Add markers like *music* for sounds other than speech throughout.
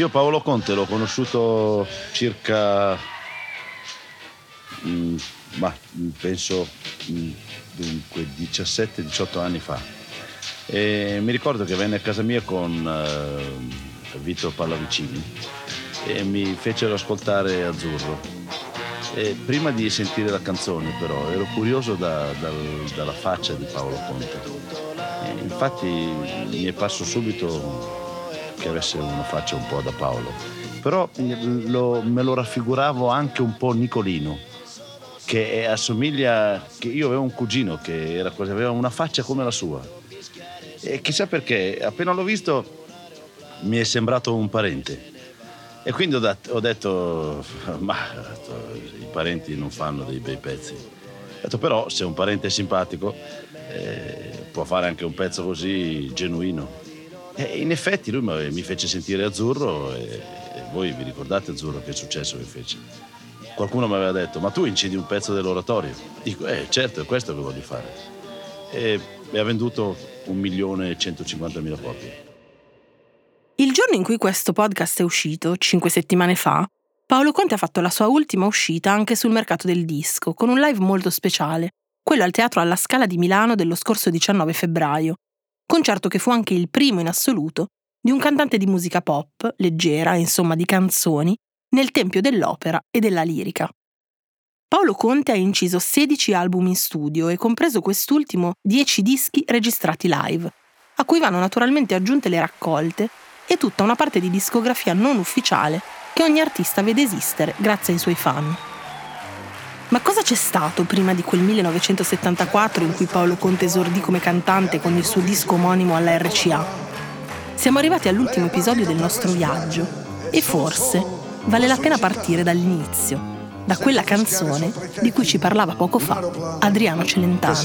Io Paolo Conte l'ho conosciuto circa, mh, ma, penso mh, dunque 17-18 anni fa. E mi ricordo che venne a casa mia con uh, Vito Pallavicini e mi fecero ascoltare Azzurro. E prima di sentire la canzone però ero curioso da, da, dalla faccia di Paolo Conte. E infatti mi è parso subito che avesse una faccia un po' da Paolo, però lo, me lo raffiguravo anche un po' Nicolino, che assomiglia, che io avevo un cugino che era aveva una faccia come la sua. E chissà perché, appena l'ho visto mi è sembrato un parente. E quindi ho, dat- ho detto, *laughs* ma i parenti non fanno dei bei pezzi. Ho detto, però se un parente è simpatico eh, può fare anche un pezzo così genuino. E in effetti lui mi fece sentire azzurro e, e voi vi ricordate azzurro che successo che fece? Qualcuno mi aveva detto, ma tu incidi un pezzo dell'oratorio? Dico, eh certo, è questo che voglio fare. E, e ha venduto un milione e 150 mila copie. Il giorno in cui questo podcast è uscito, cinque settimane fa, Paolo Conte ha fatto la sua ultima uscita anche sul mercato del disco, con un live molto speciale, quello al Teatro alla Scala di Milano dello scorso 19 febbraio, concerto che fu anche il primo in assoluto di un cantante di musica pop, leggera, insomma di canzoni, nel tempio dell'opera e della lirica. Paolo Conte ha inciso 16 album in studio e compreso quest'ultimo 10 dischi registrati live, a cui vanno naturalmente aggiunte le raccolte e tutta una parte di discografia non ufficiale che ogni artista vede esistere grazie ai suoi fan. Ma cosa c'è stato prima di quel 1974 in cui Paolo Conte esordì come cantante con il suo disco omonimo alla RCA? Siamo arrivati all'ultimo episodio del nostro viaggio e forse vale la pena partire dall'inizio, da quella canzone di cui ci parlava poco fa Adriano Celentano.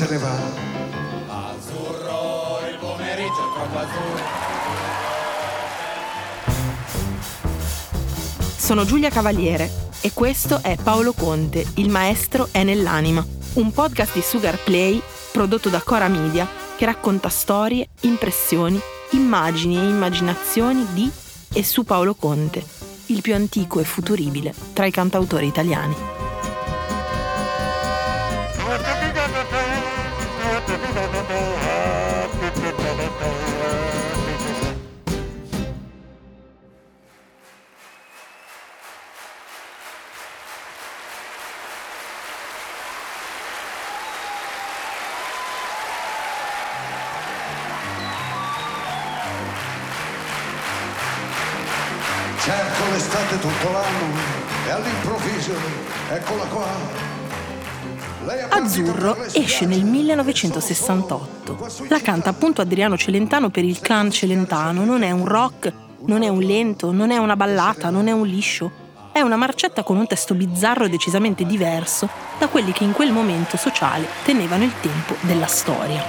Sono Giulia Cavaliere e questo è Paolo Conte, Il maestro è nell'anima, un podcast di Sugar Play prodotto da Cora Media che racconta storie, impressioni, immagini e immaginazioni di e su Paolo Conte, il più antico e futuribile tra i cantautori italiani. Azzurro esce nel 1968. La canta appunto Adriano Celentano per il clan Celentano. Non è un rock, non è un lento, non è una ballata, non è un liscio. È una marcetta con un testo bizzarro e decisamente diverso da quelli che in quel momento sociale tenevano il tempo della storia.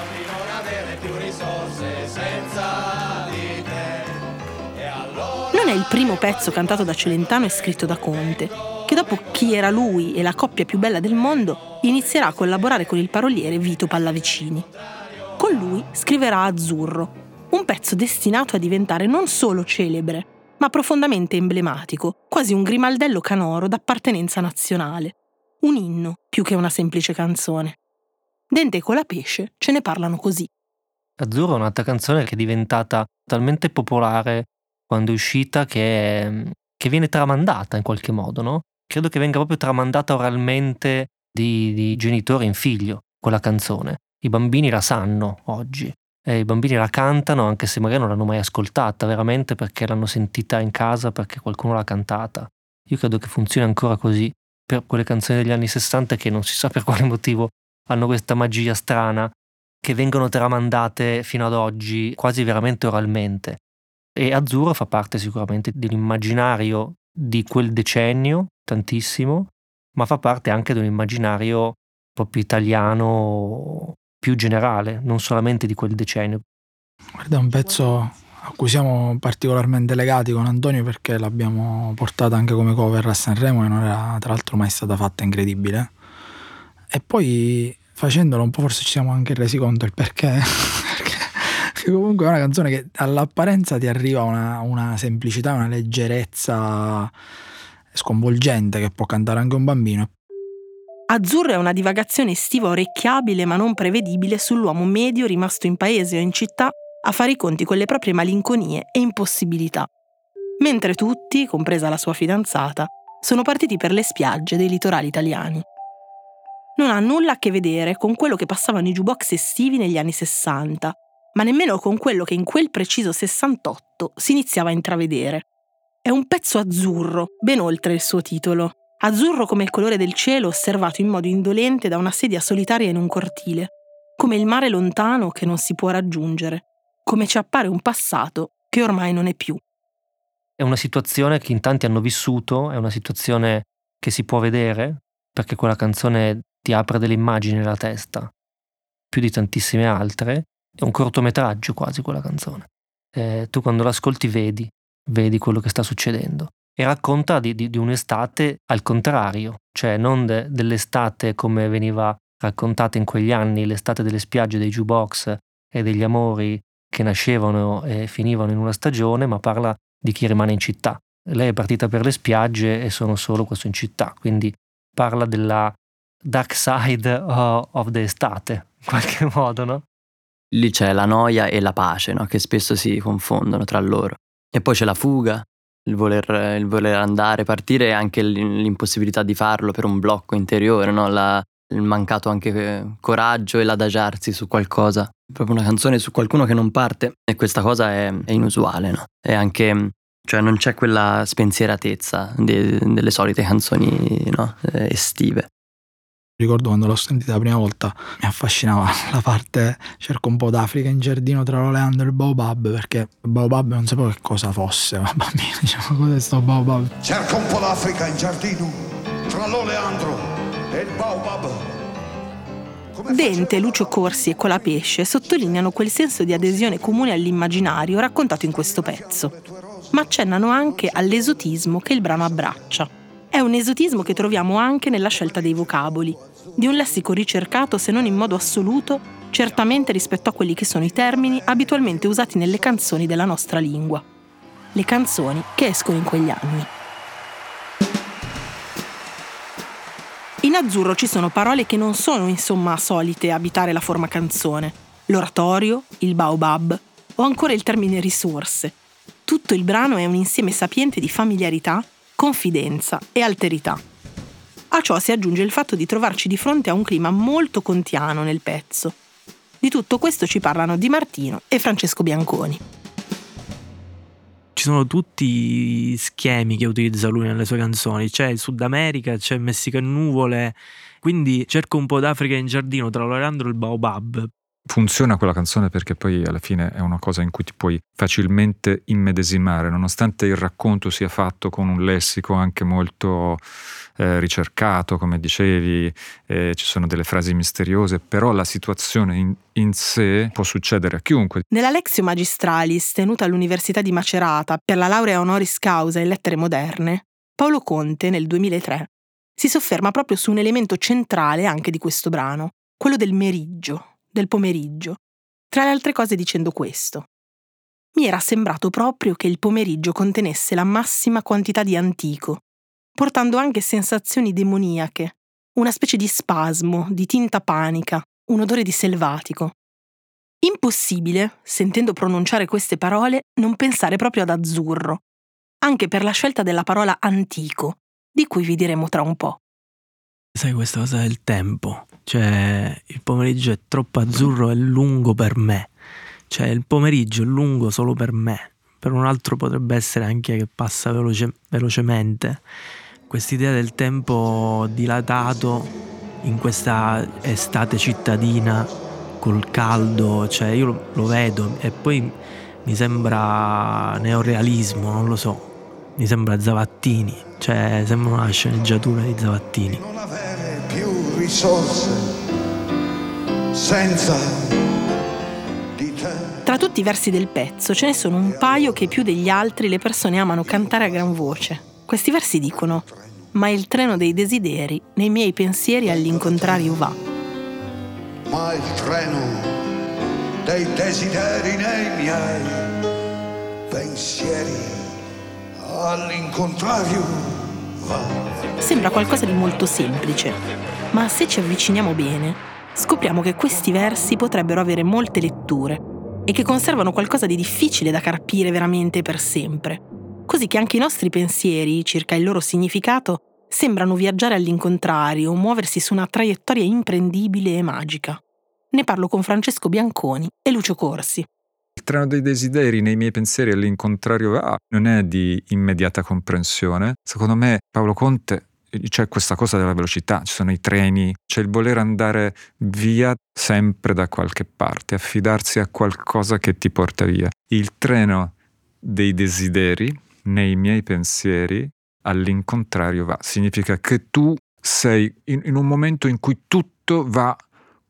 Non è il primo pezzo cantato da Celentano e scritto da Conte, che dopo Chi era lui e la coppia più bella del mondo inizierà a collaborare con il paroliere Vito Pallavicini. Con lui scriverà Azzurro, un pezzo destinato a diventare non solo celebre, ma profondamente emblematico, quasi un grimaldello canoro d'appartenenza nazionale, un inno più che una semplice canzone. Dente con la pesce ce ne parlano così. Azzurro è un'altra canzone che è diventata talmente popolare quando è uscita che, che, viene tramandata in qualche modo, no? Credo che venga proprio tramandata oralmente di, di genitori in figlio, quella canzone. I bambini la sanno oggi. E I bambini la cantano anche se magari non l'hanno mai ascoltata, veramente perché l'hanno sentita in casa, perché qualcuno l'ha cantata. Io credo che funzioni ancora così per quelle canzoni degli anni 60 che non si sa per quale motivo hanno questa magia strana, che vengono tramandate fino ad oggi quasi veramente oralmente. E Azzurro fa parte sicuramente dell'immaginario di quel decennio, tantissimo, ma fa parte anche di un immaginario proprio italiano più generale, non solamente di quel decennio. Guarda, un pezzo a cui siamo particolarmente legati con Antonio perché l'abbiamo portata anche come cover a Sanremo e non era tra l'altro mai stata fatta incredibile. E poi facendolo un po' forse ci siamo anche resi conto il perché *laughs* Perché comunque è una canzone che all'apparenza ti arriva una, una semplicità, una leggerezza sconvolgente che può cantare anche un bambino. Azzurro è una divagazione estiva orecchiabile ma non prevedibile sull'uomo medio rimasto in paese o in città a fare i conti con le proprie malinconie e impossibilità. Mentre tutti, compresa la sua fidanzata, sono partiti per le spiagge dei litorali italiani. Non ha nulla a che vedere con quello che passavano i jukebox estivi negli anni 60, ma nemmeno con quello che in quel preciso 68 si iniziava a intravedere. È un pezzo azzurro, ben oltre il suo titolo. Azzurro come il colore del cielo osservato in modo indolente da una sedia solitaria in un cortile, come il mare lontano che non si può raggiungere, come ci appare un passato che ormai non è più. È una situazione che in tanti hanno vissuto, è una situazione che si può vedere, perché quella canzone ti apre delle immagini nella testa, più di tantissime altre. È un cortometraggio quasi quella canzone. Eh, tu quando l'ascolti vedi, vedi quello che sta succedendo. E racconta di, di, di un'estate al contrario, cioè non de, dell'estate come veniva raccontata in quegli anni, l'estate delle spiagge, dei jukebox e degli amori che nascevano e finivano in una stagione, ma parla di chi rimane in città. Lei è partita per le spiagge e sono solo questo in città, quindi parla della dark side of the estate, in qualche *laughs* modo, no? Lì c'è la noia e la pace, no? che spesso si confondono tra loro. E poi c'è la fuga, il voler, il voler andare, partire e anche l'impossibilità di farlo per un blocco interiore, no? la, il mancato anche coraggio e l'adagiarsi su qualcosa. Proprio una canzone su qualcuno che non parte e questa cosa è, è inusuale, no? E anche, cioè non c'è quella spensieratezza de, delle solite canzoni no? Eh, estive. Ricordo quando l'ho sentita la prima volta mi affascinava *laughs* la parte cerco un po' d'Africa in giardino tra l'oleandro e il baobab perché il baobab non sapevo che cosa fosse, ma *laughs* bambino diciamo cos'è sto baobab. Cerco un po' d'Africa in giardino tra l'oleandro e il baobab. Dente, Lucio Corsi e Colapesce sottolineano quel senso di adesione comune all'immaginario raccontato in questo pezzo, ma accennano anche all'esotismo che il brano abbraccia. È un esotismo che troviamo anche nella scelta dei vocaboli, di un lessico ricercato se non in modo assoluto, certamente rispetto a quelli che sono i termini abitualmente usati nelle canzoni della nostra lingua. Le canzoni che escono in quegli anni. In azzurro ci sono parole che non sono insomma solite abitare la forma canzone. L'oratorio, il baobab o ancora il termine risorse. Tutto il brano è un insieme sapiente di familiarità, confidenza e alterità. A ciò si aggiunge il fatto di trovarci di fronte a un clima molto contiano nel pezzo. Di tutto questo ci parlano Di Martino e Francesco Bianconi ci sono tutti schemi che utilizza lui nelle sue canzoni. C'è il Sud America, c'è il Messico e nuvole. Quindi cerco un po' d'Africa in giardino tra l'orandro e il baobab. Funziona quella canzone perché poi alla fine è una cosa in cui ti puoi facilmente immedesimare, nonostante il racconto sia fatto con un lessico anche molto eh, ricercato, come dicevi, eh, ci sono delle frasi misteriose, però la situazione in, in sé può succedere a chiunque. Nella Lexio Magistralis, tenuta all'Università di Macerata per la laurea honoris causa in lettere moderne, Paolo Conte, nel 2003, si sofferma proprio su un elemento centrale anche di questo brano, quello del meriggio, del pomeriggio, tra le altre cose dicendo questo. Mi era sembrato proprio che il pomeriggio contenesse la massima quantità di antico, portando anche sensazioni demoniache, una specie di spasmo, di tinta panica, un odore di selvatico. Impossibile, sentendo pronunciare queste parole, non pensare proprio ad azzurro, anche per la scelta della parola antico, di cui vi diremo tra un po'. Sai questa cosa del tempo, cioè il pomeriggio è troppo azzurro e lungo per me, cioè il pomeriggio è lungo solo per me, per un altro potrebbe essere anche che passa veloce, velocemente. Quest'idea del tempo dilatato in questa estate cittadina col caldo, cioè io lo, vedo e poi mi sembra neorealismo, non lo so, mi sembra Zavattini, cioè sembra una sceneggiatura di Zavattini. Risorse senza di te. Tra tutti i versi del pezzo ce ne sono un paio che più degli altri le persone amano cantare a gran voce. Questi versi dicono, ma il treno dei desideri nei miei pensieri all'incontrario va. Ma il treno dei desideri nei miei pensieri all'incontrario va. Sembra qualcosa di molto semplice, ma se ci avviciniamo bene, scopriamo che questi versi potrebbero avere molte letture e che conservano qualcosa di difficile da carpire veramente per sempre, così che anche i nostri pensieri circa il loro significato sembrano viaggiare all'incontrario, muoversi su una traiettoria imprendibile e magica. Ne parlo con Francesco Bianconi e Lucio Corsi. Il treno dei desideri nei miei pensieri all'incontrario va, non è di immediata comprensione. Secondo me Paolo Conte c'è questa cosa della velocità, ci sono i treni, c'è il voler andare via sempre da qualche parte, affidarsi a qualcosa che ti porta via. Il treno dei desideri nei miei pensieri all'incontrario va, significa che tu sei in, in un momento in cui tutto va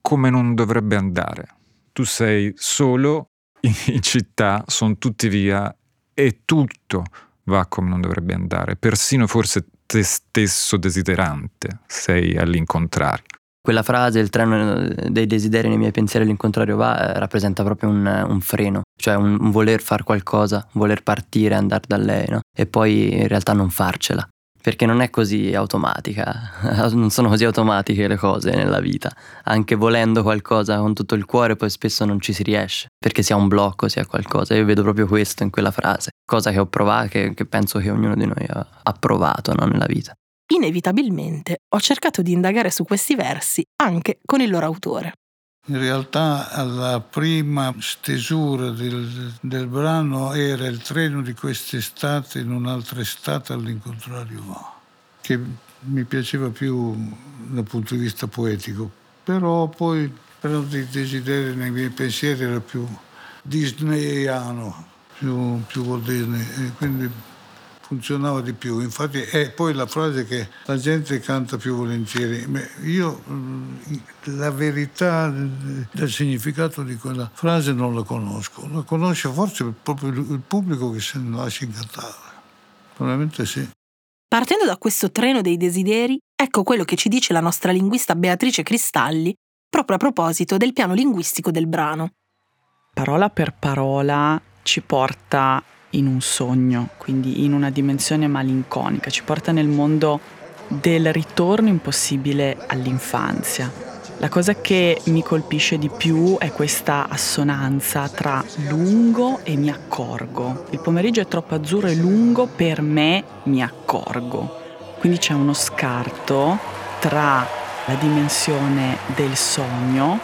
come non dovrebbe andare. Tu sei solo in città, sono tutti via e tutto va come non dovrebbe andare, persino forse te stesso desiderante sei all'incontrario. Quella frase, il treno dei desideri nei miei pensieri all'incontrario va, eh, rappresenta proprio un, un freno, cioè un, un voler fare qualcosa, voler partire, andare da lei, no? E poi in realtà non farcela perché non è così automatica, *laughs* non sono così automatiche le cose nella vita. Anche volendo qualcosa con tutto il cuore poi spesso non ci si riesce, perché si ha un blocco, si ha qualcosa. Io vedo proprio questo in quella frase, cosa che ho provato, che, che penso che ognuno di noi ha, provato no, nella vita. Inevitabilmente ho cercato di indagare su questi versi anche con il loro autore. In realtà alla prima stesura del, del, brano era il treno di quest'estate in un'altra estate all'incontrario va, che mi piaceva più dal punto di vista poetico, però poi però dei desideri nei miei pensieri era più disneyano, più, più Walt Disney, e quindi funzionava di più. Infatti è poi la frase che la gente canta più volentieri. Io mm, la verità del significato di quella frase non la conosco. La conosce forse proprio il pubblico che se ne lascia incantare. Probabilmente sì. Partendo da questo treno dei desideri, ecco quello che ci dice la nostra linguista Beatrice Cristalli proprio a proposito del piano linguistico del brano. Parola per parola ci porta in un sogno, quindi in una dimensione malinconica, ci porta nel mondo del ritorno impossibile all'infanzia. La cosa che mi colpisce di più è questa assonanza tra lungo e mi accorgo. Il pomeriggio è troppo azzurro e lungo, per me mi accorgo. Quindi c'è uno scarto tra la dimensione del sogno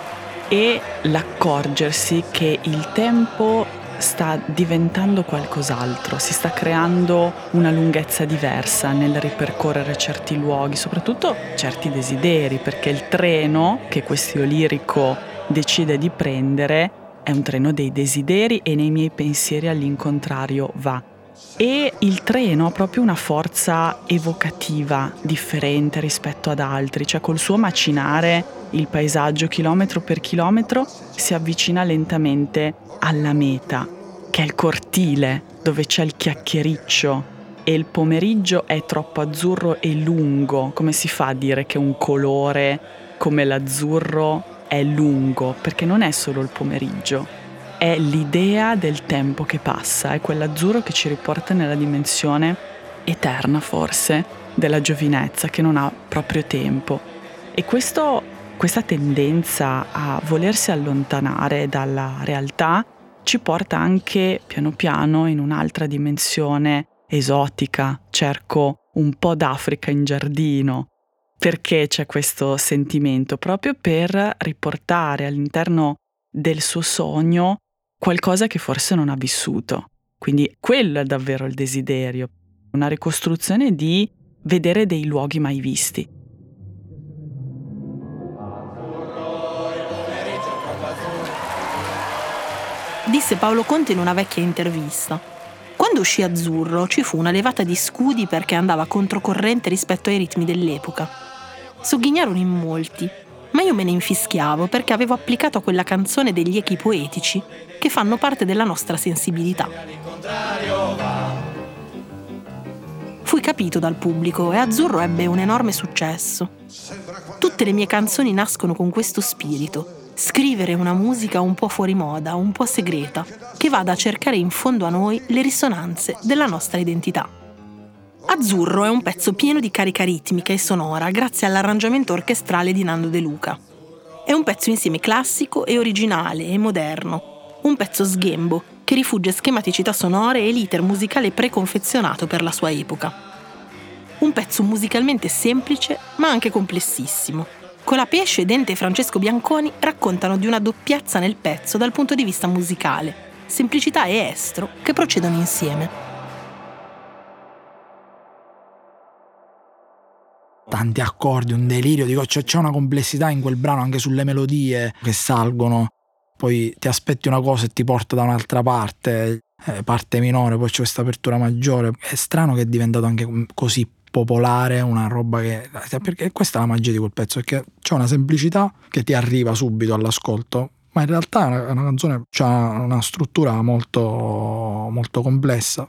e l'accorgersi che il tempo sta diventando qualcos'altro, si sta creando una lunghezza diversa nel ripercorrere certi luoghi, soprattutto certi desideri, perché il treno che questo lirico decide di prendere è un treno dei desideri e nei miei pensieri all'incontrario va. E il treno ha proprio una forza evocativa differente rispetto ad altri, cioè col suo macinare il paesaggio chilometro per chilometro si avvicina lentamente alla meta, che è il cortile dove c'è il chiacchiericcio e il pomeriggio è troppo azzurro e lungo. Come si fa a dire che un colore come l'azzurro è lungo? Perché non è solo il pomeriggio, è l'idea del tempo che passa, è quell'azzurro che ci riporta nella dimensione eterna forse della giovinezza che non ha proprio tempo. E questo, questa tendenza a volersi allontanare dalla realtà ci porta anche piano piano in un'altra dimensione esotica. Cerco un po' d'Africa in giardino. Perché c'è questo sentimento? Proprio per riportare all'interno del suo sogno qualcosa che forse non ha vissuto. Quindi quello è davvero il desiderio, una ricostruzione di vedere dei luoghi mai visti. disse Paolo Conte in una vecchia intervista. Quando uscì Azzurro ci fu una levata di scudi perché andava controcorrente rispetto ai ritmi dell'epoca. Sogghignarono in molti, ma io me ne infischiavo perché avevo applicato a quella canzone degli echi poetici che fanno parte della nostra sensibilità. Fui capito dal pubblico e Azzurro ebbe un enorme successo. Tutte le mie canzoni nascono con questo spirito Scrivere una musica un po' fuori moda, un po' segreta, che vada a cercare in fondo a noi le risonanze della nostra identità. Azzurro è un pezzo pieno di carica ritmica e sonora grazie all'arrangiamento orchestrale di Nando De Luca. È un pezzo insieme classico e originale e moderno, un pezzo sghembo che rifugge schematicità sonore e l'iter musicale preconfezionato per la sua epoca. Un pezzo musicalmente semplice ma anche complessissimo. Colapesce, Dente e Francesco Bianconi raccontano di una doppiezza nel pezzo dal punto di vista musicale, semplicità e estro che procedono insieme. Tanti accordi, un delirio, dico c'è, c'è, una complessità in quel brano anche sulle melodie che salgono, poi ti aspetti una cosa e ti porta da un'altra parte, eh, parte minore, poi c'è questa apertura maggiore, è strano che è diventato anche così popolare, una roba che... perché questa è la magia di quel pezzo, perché c'è una semplicità che ti arriva subito all'ascolto, ma in realtà è una, una canzone ha una struttura molto, molto complessa.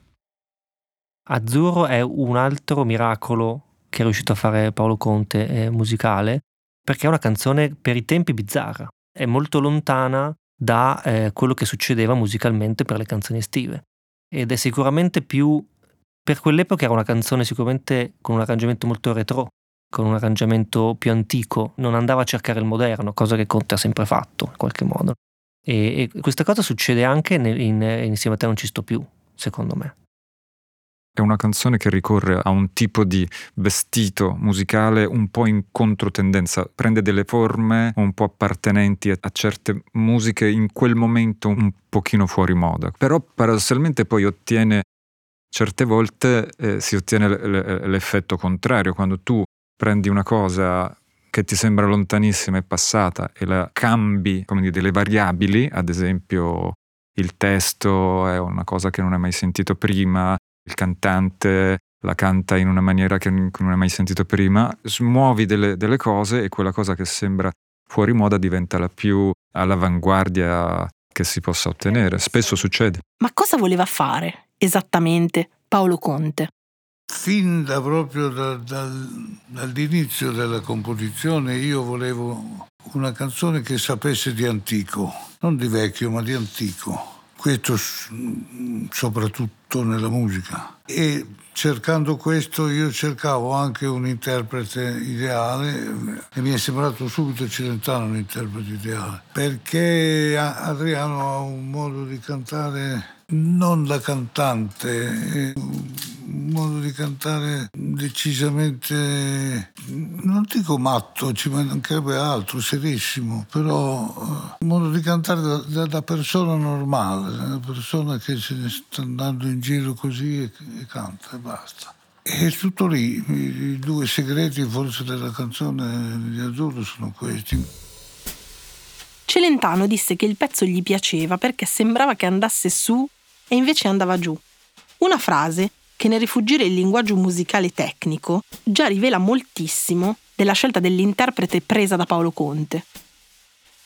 Azzurro è un altro miracolo che è riuscito a fare Paolo Conte eh, musicale, perché è una canzone per i tempi bizzarra, è molto lontana da eh, quello che succedeva musicalmente per le canzoni estive ed è sicuramente più per quell'epoca era una canzone sicuramente con un arrangiamento molto retro, con un arrangiamento più antico, non andava a cercare il moderno, cosa che Conte ha sempre fatto in qualche modo. E, e questa cosa succede anche in, in, Insieme a te non ci sto più, secondo me. È una canzone che ricorre a un tipo di vestito musicale un po' in controtendenza, prende delle forme un po' appartenenti a certe musiche in quel momento un pochino fuori moda, però paradossalmente poi ottiene certe volte eh, si ottiene l- l'effetto contrario, quando tu prendi una cosa che ti sembra lontanissima e passata e la cambi, come dire, delle variabili, ad esempio il testo è una cosa che non hai mai sentito prima, il cantante la canta in una maniera che non hai mai sentito prima, smuovi delle, delle cose e quella cosa che sembra fuori moda diventa la più all'avanguardia che si possa ottenere. Spesso succede. Ma cosa voleva fare? esattamente Paolo Conte? Fin da proprio da, dal, dall'inizio della composizione io volevo una canzone che sapesse di antico, non di vecchio ma di antico. Questo soprattutto nella musica. E cercando questo io cercavo anche un interprete ideale e mi è sembrato subito Celentano un interprete ideale perché Adriano ha un modo di cantare non da cantante, un modo di cantare decisamente, non dico matto, ci mancherebbe altro, serissimo, però eh, un modo di cantare da, da, da persona normale, una persona che se ne sta andando in giro così e, e canta e basta. E tutto lì, i due segreti forse della canzone di Azzurro sono questi. Celentano disse che il pezzo gli piaceva perché sembrava che andasse su e invece andava giù. Una frase che nel rifugire il linguaggio musicale tecnico già rivela moltissimo della scelta dell'interprete presa da Paolo Conte.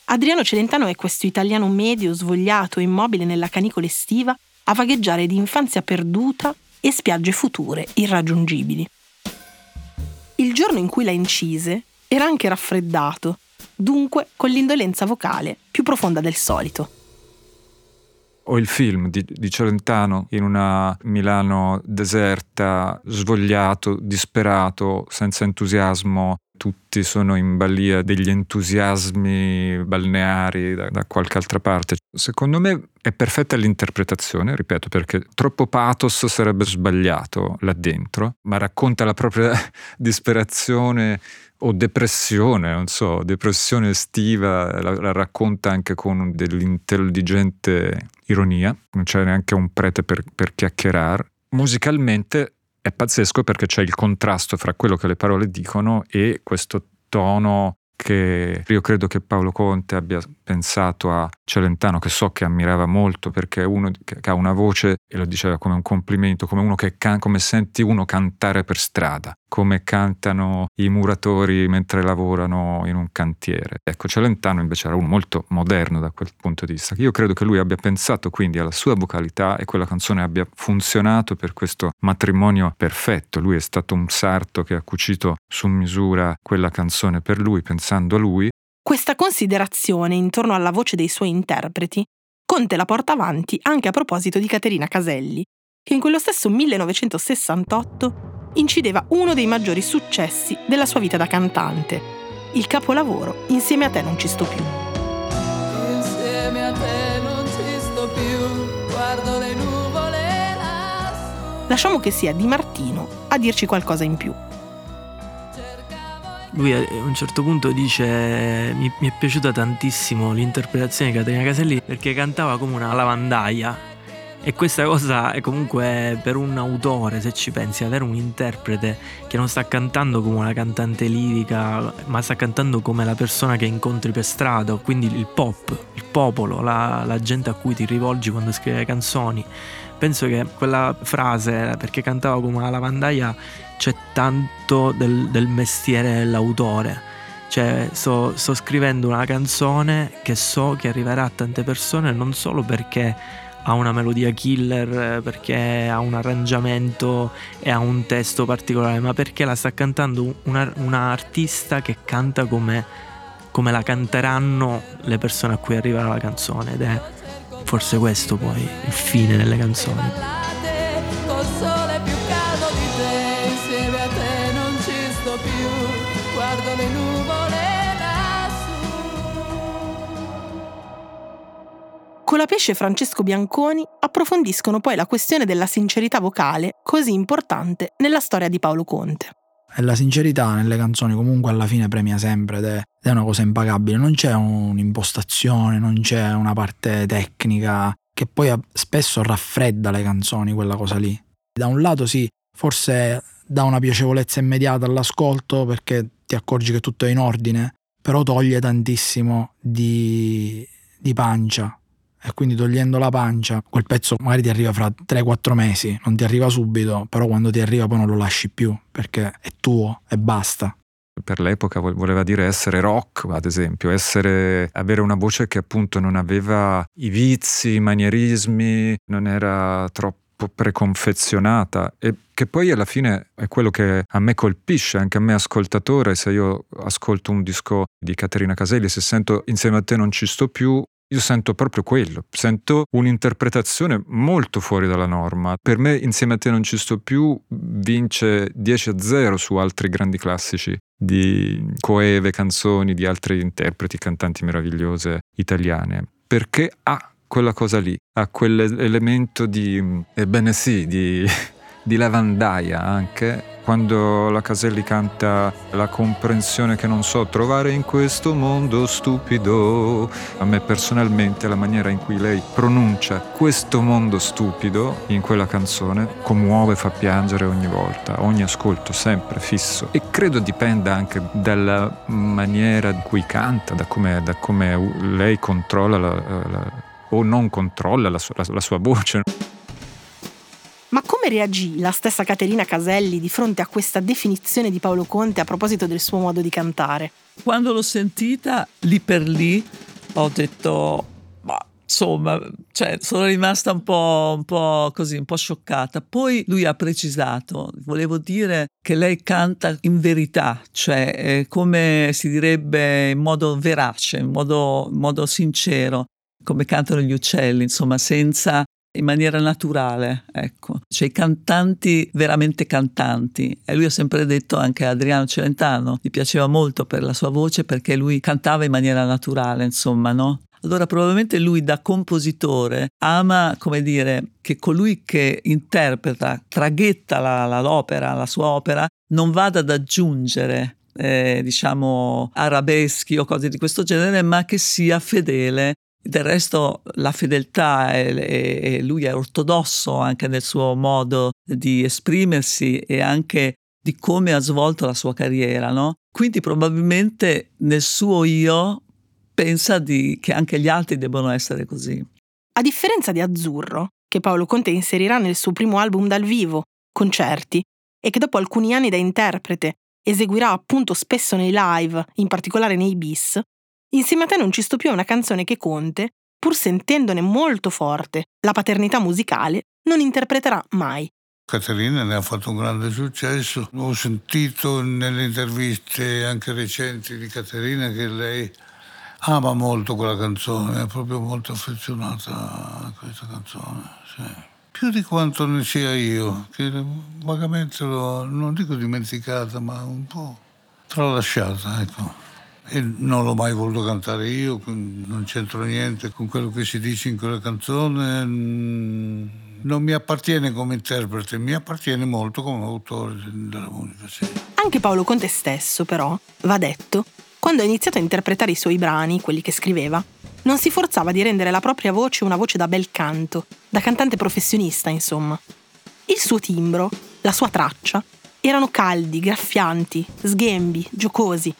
Adriano Celentano è questo italiano medio, svogliato, immobile nella canicola estiva, a vagheggiare di infanzia perduta e spiagge future irraggiungibili. Il giorno in cui la incise era anche raffreddato, dunque con l'indolenza vocale più profonda del solito o il film di, di Celentano in una Milano deserta, svogliato, disperato, senza entusiasmo, tutti sono in balia degli entusiasmi balneari da, da, qualche altra parte. Secondo me è perfetta l'interpretazione, ripeto, perché troppo pathos sarebbe sbagliato là dentro, ma racconta la propria *laughs* disperazione o depressione, non so, depressione estiva, la, la racconta anche con dell'intelligente ironia, non c'è neanche un prete per, per chiacchierare. Musicalmente è pazzesco perché c'è il contrasto fra quello che le parole dicono e questo tono che io credo che Paolo Conte abbia pensato a Celentano, che so che ammirava molto perché è uno che ha una voce, e lo diceva come un complimento, come uno che can- come senti uno cantare per strada, come cantano i muratori mentre lavorano in un cantiere. Ecco, Celentano invece era uno molto moderno da quel punto di vista. Io credo che lui abbia pensato quindi alla sua vocalità e quella canzone abbia funzionato per questo matrimonio perfetto. Lui è stato un sarto che ha cucito su misura quella canzone per lui, pensando a lui Questa considerazione intorno alla voce dei suoi interpreti Conte la porta avanti anche a proposito di Caterina Caselli, che in quello stesso 1968 incideva uno dei maggiori successi della sua vita da cantante, il capolavoro Insieme a te non ci sto più. Insieme a te non ci sto più, guardo le nuvole lassù. Lasciamo che sia Di Martino a dirci qualcosa in più lui a un certo punto dice mi, mi, è piaciuta tantissimo l'interpretazione di Caterina Caselli perché cantava come una lavandaia e questa cosa è comunque per un autore se ci pensi avere un interprete che non sta cantando come una cantante lirica ma sta cantando come la persona che incontri per strada quindi il pop il popolo la, la gente a cui ti rivolgi quando scrivi canzoni. Penso che quella frase perché cantava come una lavandaia c'è tanto del, del mestiere dell'autore. Cioè, sto, sto scrivendo una canzone che so che arriverà a tante persone non solo perché ha una melodia killer, perché ha un arrangiamento e ha un testo particolare, ma perché la sta cantando una, una artista che canta come, come, la canteranno le persone a cui arriva la canzone ed è forse questo poi il fine delle canzoni. Colapesce e Francesco Bianconi approfondiscono poi la questione della sincerità vocale, così importante nella storia di Paolo Conte. E la sincerità nelle canzoni comunque alla fine premia sempre ed è, è una cosa impagabile. Non c'è un'impostazione, non c'è una parte tecnica che poi spesso raffredda le canzoni, quella cosa lì. Da un lato sì, forse dà una piacevolezza immediata all'ascolto perché ti accorgi che tutto è in ordine, però toglie tantissimo di, di pancia e quindi togliendo la pancia, quel pezzo magari ti arriva fra 3-4 mesi, non ti arriva subito, però quando ti arriva poi non lo lasci più perché è tuo e basta. Per l'epoca voleva dire essere rock, ad esempio, essere, avere una voce che appunto non aveva i vizi, i manierismi, non era troppo preconfezionata e che poi alla fine è quello che a me colpisce, anche a me ascoltatore, se io ascolto un disco di Caterina Caselli, se sento insieme a te non ci sto più, io sento proprio quello, sento un'interpretazione molto fuori dalla norma. Per me insieme a te non ci sto più vince 10 a 0 su altri grandi classici di coeve, canzoni di altri interpreti, cantanti meravigliose italiane, perché ha quella cosa lì, ha quell'elemento di, ebbene sì, di, *laughs* di lavandaia anche quando la Caselli canta la comprensione che non so trovare in questo mondo stupido, a me personalmente la maniera in cui lei pronuncia questo mondo stupido in quella canzone commuove, fa piangere ogni volta, ogni ascolto, sempre fisso. E credo dipenda anche dalla maniera in cui canta, da come, da come lei controlla la, la, o non controlla la sua, la, la sua voce. Ma come reagì la stessa Caterina Caselli di fronte a questa definizione di Paolo Conte a proposito del suo modo di cantare? Quando l'ho sentita lì per lì ho detto, ma insomma, cioè, sono rimasta un po', un po' così, un po' scioccata. Poi lui ha precisato, volevo dire che lei canta in verità, cioè eh, come si direbbe in modo verace, in modo, in modo sincero come cantano gli uccelli, insomma, senza in maniera naturale, ecco. Cioè i cantanti veramente cantanti. E lui ha sempre detto anche a Adriano Celentano, gli piaceva molto per la sua voce perché lui cantava in maniera naturale, insomma, no? Allora probabilmente lui da compositore ama, come dire, che colui che interpreta, traghetta la, la, l'opera, la sua opera, non vada ad aggiungere eh, diciamo arabeschi o cose di questo genere, ma che sia fedele del resto la fedeltà e lui è ortodosso anche nel suo modo di esprimersi e anche di come ha svolto la sua carriera, no? Quindi probabilmente nel suo io pensa di, che anche gli altri debbano essere così. A differenza di Azzurro, che Paolo Conte inserirà nel suo primo album dal vivo, Concerti, e che dopo alcuni anni da interprete eseguirà appunto spesso nei live, in particolare nei bis, Insieme a te non ci sto più è una canzone che Conte, pur sentendone molto forte la paternità musicale, non interpreterà mai. Caterina ne ha fatto un grande successo. Ho sentito nelle interviste anche recenti di Caterina che lei ama molto quella canzone, è proprio molto affezionata a questa canzone. Sì. Più di quanto ne sia io, che vagamente l'ho, non dico dimenticata, ma un po' tralasciata, ecco. E non l'ho mai voluto cantare io, non c'entro niente con quello che si dice in quella canzone. Non mi appartiene come interprete, mi appartiene molto come autore della musica. Sì. Anche Paolo Conte stesso, però, va detto, quando ha iniziato a interpretare i suoi brani, quelli che scriveva, non si forzava di rendere la propria voce una voce da bel canto, da cantante professionista, insomma. Il suo timbro, la sua traccia, erano caldi, graffianti, sghembi, giocosi.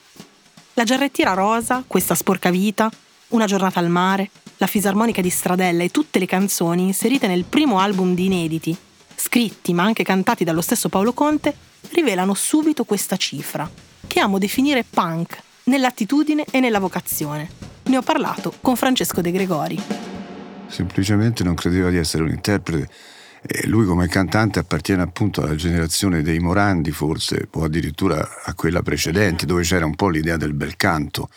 La giarrettiera rosa, questa sporca vita, una giornata al mare, la fisarmonica di Stradella e tutte le canzoni inserite nel primo album di inediti, scritti ma anche cantati dallo stesso Paolo Conte, rivelano subito questa cifra, che amo definire punk, nell'attitudine e nella vocazione. Ne ho parlato con Francesco De Gregori. Semplicemente non credeva di essere un interprete. E lui come cantante appartiene appunto alla generazione dei Morandi forse, o addirittura a quella precedente, dove c'era un po' l'idea del bel canto.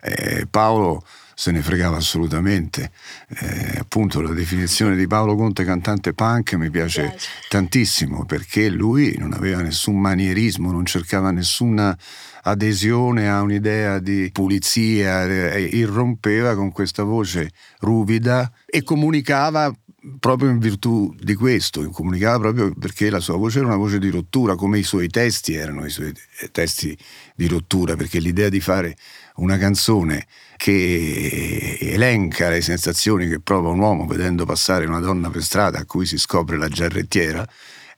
E Paolo se ne fregava assolutamente. Eh, appunto la definizione di Paolo Conte cantante punk mi piace, mi piace tantissimo perché lui non aveva nessun manierismo, non cercava nessuna adesione a un'idea di pulizia, eh, irrompeva con questa voce ruvida e comunicava proprio in virtù di questo, comunicava proprio perché la sua voce era una voce di rottura, come i suoi testi erano i suoi testi di rottura, perché l'idea di fare una canzone che elenca le sensazioni che prova un uomo vedendo passare una donna per strada a cui si scopre la giarrettiera,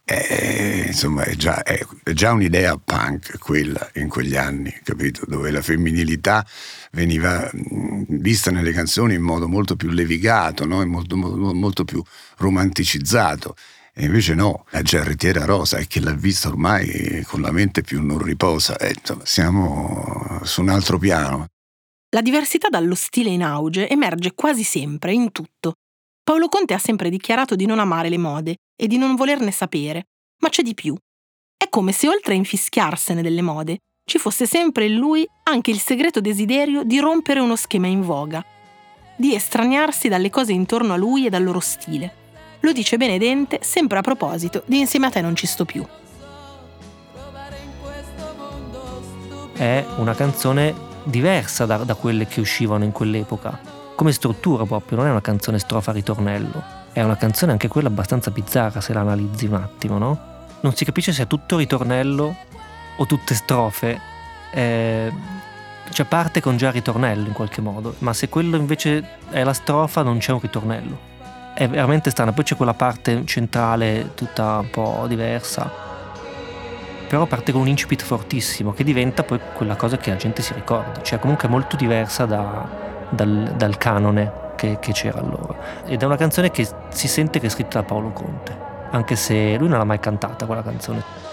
è, insomma, è già, è, già, un'idea punk quella in quegli anni, capito? Dove la femminilità veniva vista nelle canzoni in modo molto più levigato, no? molto, molto, molto più romanticizzato. E invece no, la giarrettiera rosa è che l'ha vista ormai con la mente più non riposa. E, insomma, siamo su un altro piano. La diversità dallo stile in auge emerge quasi sempre, in tutto. Paolo Conte ha sempre dichiarato di non amare le mode e di non volerne sapere, ma c'è di più. È come se oltre a infischiarsene delle mode, ci fosse sempre in lui anche il segreto desiderio di rompere uno schema in voga, di estraniarsi dalle cose intorno a lui e dal loro stile. Lo dice Benedente sempre a proposito di Insieme a te non ci sto più. È una canzone diversa da, da quelle che uscivano in quell'epoca, come struttura proprio, non è una canzone strofa-ritornello, è una canzone anche quella abbastanza bizzarra se la analizzi un attimo, no? Non si capisce se è tutto ritornello o tutte strofe, eh, cioè parte con già ritornello in qualche modo, ma se quello invece è la strofa non c'è un ritornello. È veramente strana, poi c'è quella parte centrale tutta un po' diversa, però parte con un incipit fortissimo che diventa poi quella cosa che la gente si ricorda, cioè comunque molto diversa da, dal, dal, canone che, che c'era allora. Ed è una canzone che si sente che è scritta da Paolo Conte, anche se lui non l'ha mai cantata quella canzone.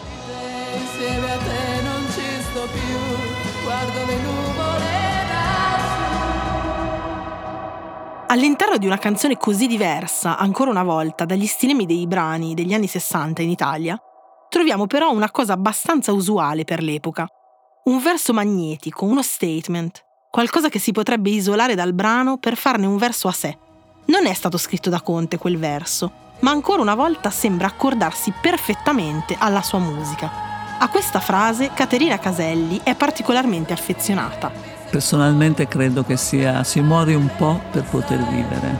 All'interno di una canzone così diversa, ancora una volta, dagli stilemi dei brani degli anni 60 in Italia, troviamo però una cosa abbastanza usuale per l'epoca. Un verso magnetico, uno statement, qualcosa che si potrebbe isolare dal brano per farne un verso a sé. Non è stato scritto da Conte quel verso, ma ancora una volta sembra accordarsi perfettamente alla sua musica. A questa frase Caterina Caselli è particolarmente affezionata Personalmente credo che sia si muore un po' per poter vivere.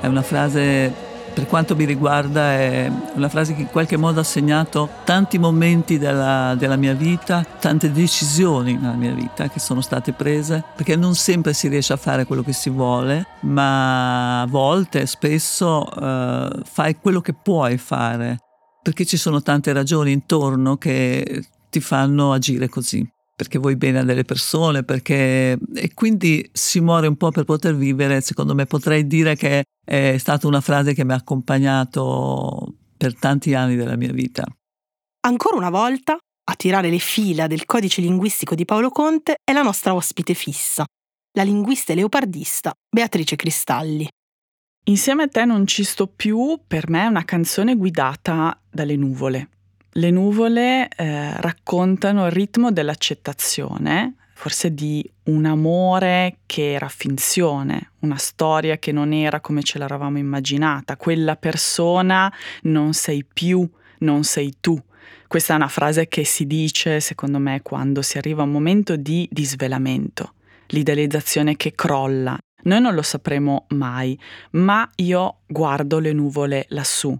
È una frase, per quanto mi riguarda, è una frase che in qualche modo ha segnato tanti momenti della, della mia vita, tante decisioni nella mia vita che sono state prese, perché non sempre si riesce a fare quello che si vuole, ma a volte, spesso, eh, fai quello che puoi fare, perché ci sono tante ragioni intorno che ti fanno agire così perché vuoi bene a delle persone, perché... e quindi si muore un po' per poter vivere, secondo me potrei dire che è stata una frase che mi ha accompagnato per tanti anni della mia vita. Ancora una volta, a tirare le fila del codice linguistico di Paolo Conte è la nostra ospite fissa, la linguista e leopardista Beatrice Cristalli. Insieme a te non ci sto più, per me è una canzone guidata dalle nuvole. Le nuvole eh, raccontano il ritmo dell'accettazione, forse di un amore che era finzione, una storia che non era come ce l'eravamo immaginata. Quella persona non sei più, non sei tu. Questa è una frase che si dice, secondo me, quando si arriva a un momento di disvelamento, l'idealizzazione che crolla. Noi non lo sapremo mai, ma io guardo le nuvole lassù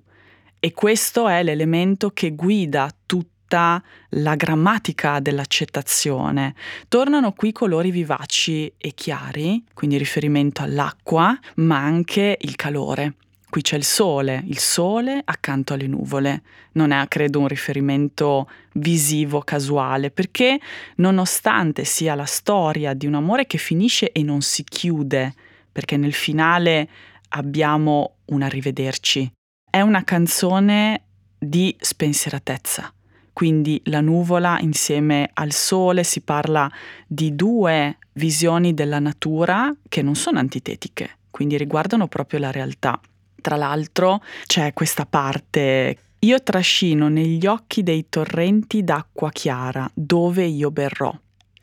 e questo è l'elemento che guida tutto la grammatica dell'accettazione. Tornano qui colori vivaci e chiari, quindi riferimento all'acqua, ma anche il calore. Qui c'è il sole, il sole accanto alle nuvole. Non è, credo, un riferimento visivo, casuale, perché nonostante sia la storia di un amore che finisce e non si chiude, perché nel finale abbiamo un arrivederci, è una canzone di spensieratezza. Quindi la nuvola insieme al sole si parla di due visioni della natura che non sono antitetiche, quindi riguardano proprio la realtà. Tra l'altro c'è questa parte io trascino negli occhi dei torrenti d'acqua chiara, dove io berrò.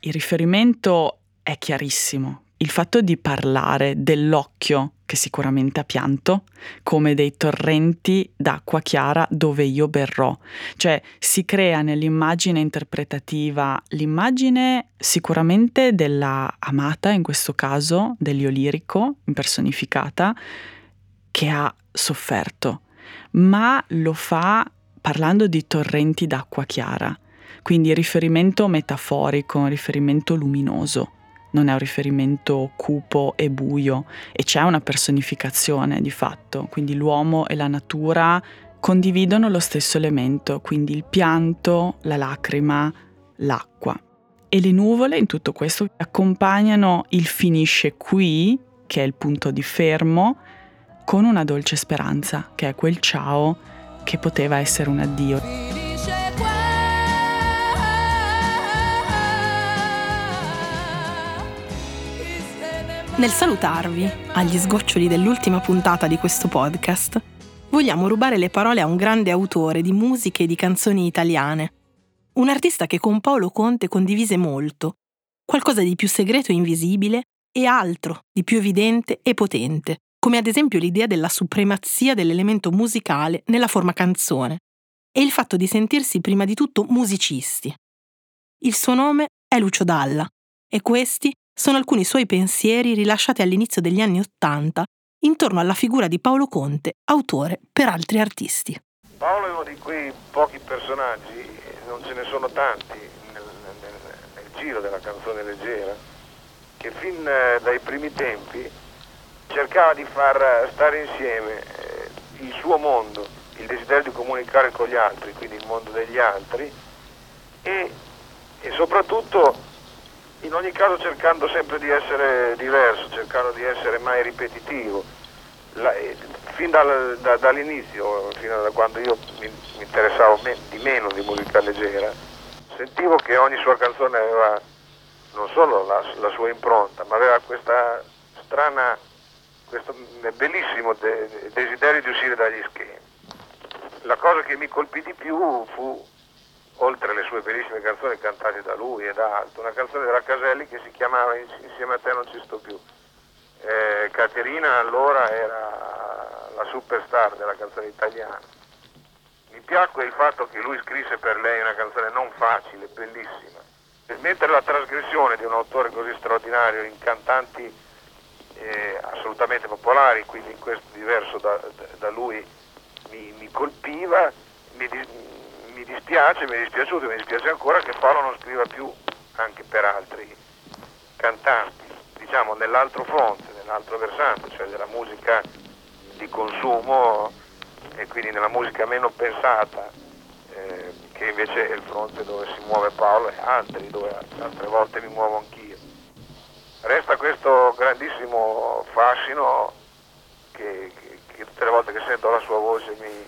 Il riferimento è chiarissimo. Il fatto di parlare dell'occhio, che sicuramente ha pianto, come dei torrenti d'acqua chiara dove io berrò. Cioè si crea nell'immagine interpretativa l'immagine sicuramente della amata, in questo caso, dell'io lirico, impersonificata, che ha sofferto, ma lo fa parlando di torrenti d'acqua chiara, quindi riferimento metaforico, riferimento luminoso, non è un riferimento cupo e buio e c'è una personificazione di fatto, quindi l'uomo e la natura condividono lo stesso elemento, quindi il pianto, la lacrima, l'acqua. E le nuvole in tutto questo accompagnano il finisce qui, che è il punto di fermo, con una dolce speranza, che è quel ciao che poteva essere un addio. Nel salutarvi, agli sgoccioli dell'ultima puntata di questo podcast, vogliamo rubare le parole a un grande autore di musiche e di canzoni italiane. Un artista che con Paolo Conte condivise molto, qualcosa di più segreto e invisibile e altro di più evidente e potente, come ad esempio l'idea della supremazia dell'elemento musicale nella forma canzone e il fatto di sentirsi prima di tutto musicisti. Il suo nome è Lucio Dalla e questi sono alcuni suoi pensieri rilasciati all'inizio degli anni Ottanta intorno alla figura di Paolo Conte, autore per altri artisti. Paolo è uno di quei pochi personaggi, non ce ne sono tanti nel, nel, nel giro della canzone leggera, che fin eh, dai primi tempi cercava di far stare insieme eh, il suo mondo, il desiderio di comunicare con gli altri, quindi il mondo degli altri, e, e soprattutto in ogni caso cercando sempre di essere diverso, cercando di essere mai ripetitivo. La, eh, fin dal, da, dall'inizio, fino da quando io mi, mi interessavo me, di meno di musica leggera, sentivo che ogni sua canzone aveva non solo la, la sua impronta, ma aveva questa strana questo bellissimo de- desiderio di uscire dagli schemi. La cosa che mi colpì di più fu, oltre alle sue bellissime canzoni cantate da lui e da altri, una canzone della Caselli che si chiamava Insieme a te non ci sto più. Eh, Caterina allora era la superstar della canzone italiana. Mi piacque il fatto che lui scrisse per lei una canzone non facile, bellissima. Mentre la trasgressione di un autore così straordinario in cantanti eh, assolutamente popolari, quindi in questo diverso da, da lui mi, mi colpiva, mi, mi, dispiace, mi è dispiaciuto, mi dispiace ancora che Paolo non scriva più anche per altri cantanti, diciamo nell'altro fronte, nell'altro versante, cioè della musica di consumo e quindi nella musica meno pensata, eh, che invece è il fronte dove si muove Paolo e altri, dove altre volte mi muovo anch'io. Resta questo grandissimo fascino che, che, che, tutte le volte che sento la sua voce mi,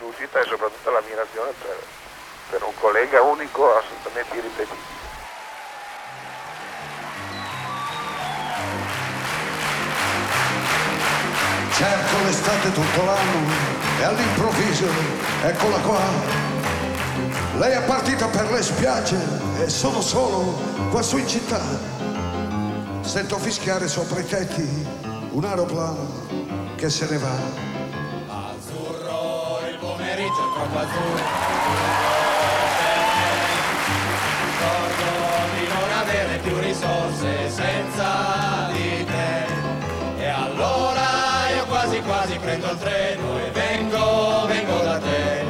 mi suscita e soprattutto l'ammirazione per, per un collega unico assolutamente irripetibile. Cerco l'estate tutto l'anno e all'improvviso eccola qua. Lei è partita per le spiagge e sono solo qua su in città. Sento fischiare sopra i tetti un aeroplano che se ne va. Troppo azzurro. Ricordo di non avere più risorse senza di te. E allora io quasi quasi prendo il treno e vengo, vengo da te.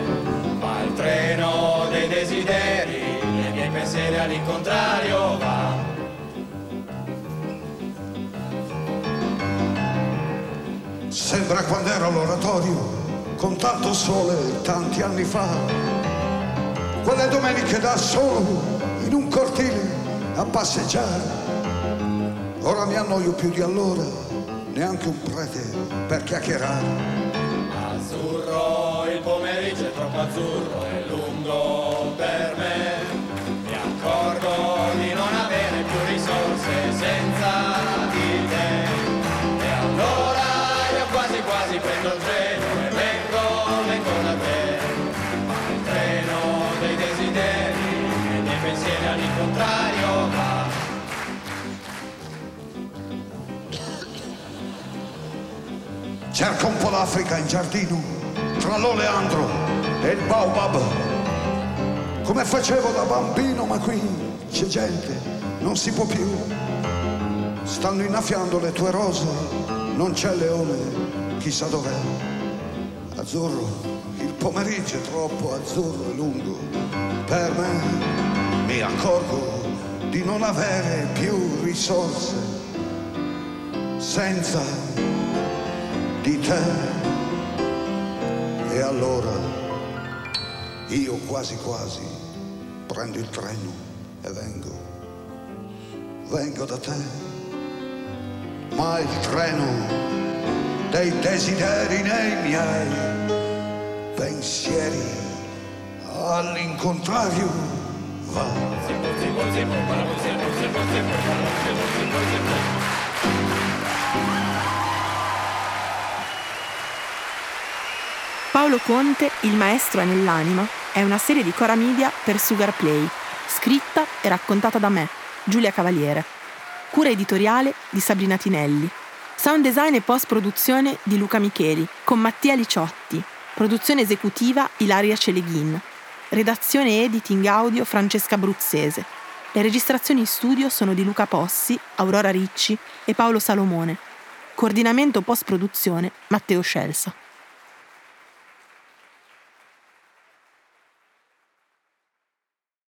Ma il treno dei desideri, dei miei pensieri all'incontrario va. Sembra quando ero all'oratorio, con tanto sole tanti anni fa. Quelle domeniche da solo, in un cortile, a passeggiare. Ora mi annoio più di allora, neanche un prete per chiacchierare. Azzurro, il pomeriggio è troppo azzurro e lungo Cerca un po' l'Africa in giardino, tra l'oleandro e il baobab. Come facevo da bambino, ma qui c'è gente, non si può più. Stanno innaffiando le tue rose, non c'è leone, chissà dov'è. Azzurro, il pomeriggio è troppo azzurro e lungo. Per me mi accorgo di non avere più risorse senza di te. E allora io quasi quasi prendo il treno e vengo, vengo da te. Ma il treno dei desideri nei miei pensieri all'incontrario va. Paolo Conte, Il maestro è nell'anima, è una serie di Cora Media per Sugar Play, scritta e raccontata da me, Giulia Cavaliere. Cura editoriale di Sabrina Tinelli. Sound design e post-produzione di Luca Micheli, con Mattia Liciotti. Produzione esecutiva Ilaria Celeghin. Redazione editing audio Francesca Bruzzese. Le registrazioni in studio sono di Luca Possi, Aurora Ricci e Paolo Salomone. Coordinamento post-produzione Matteo Scelsa.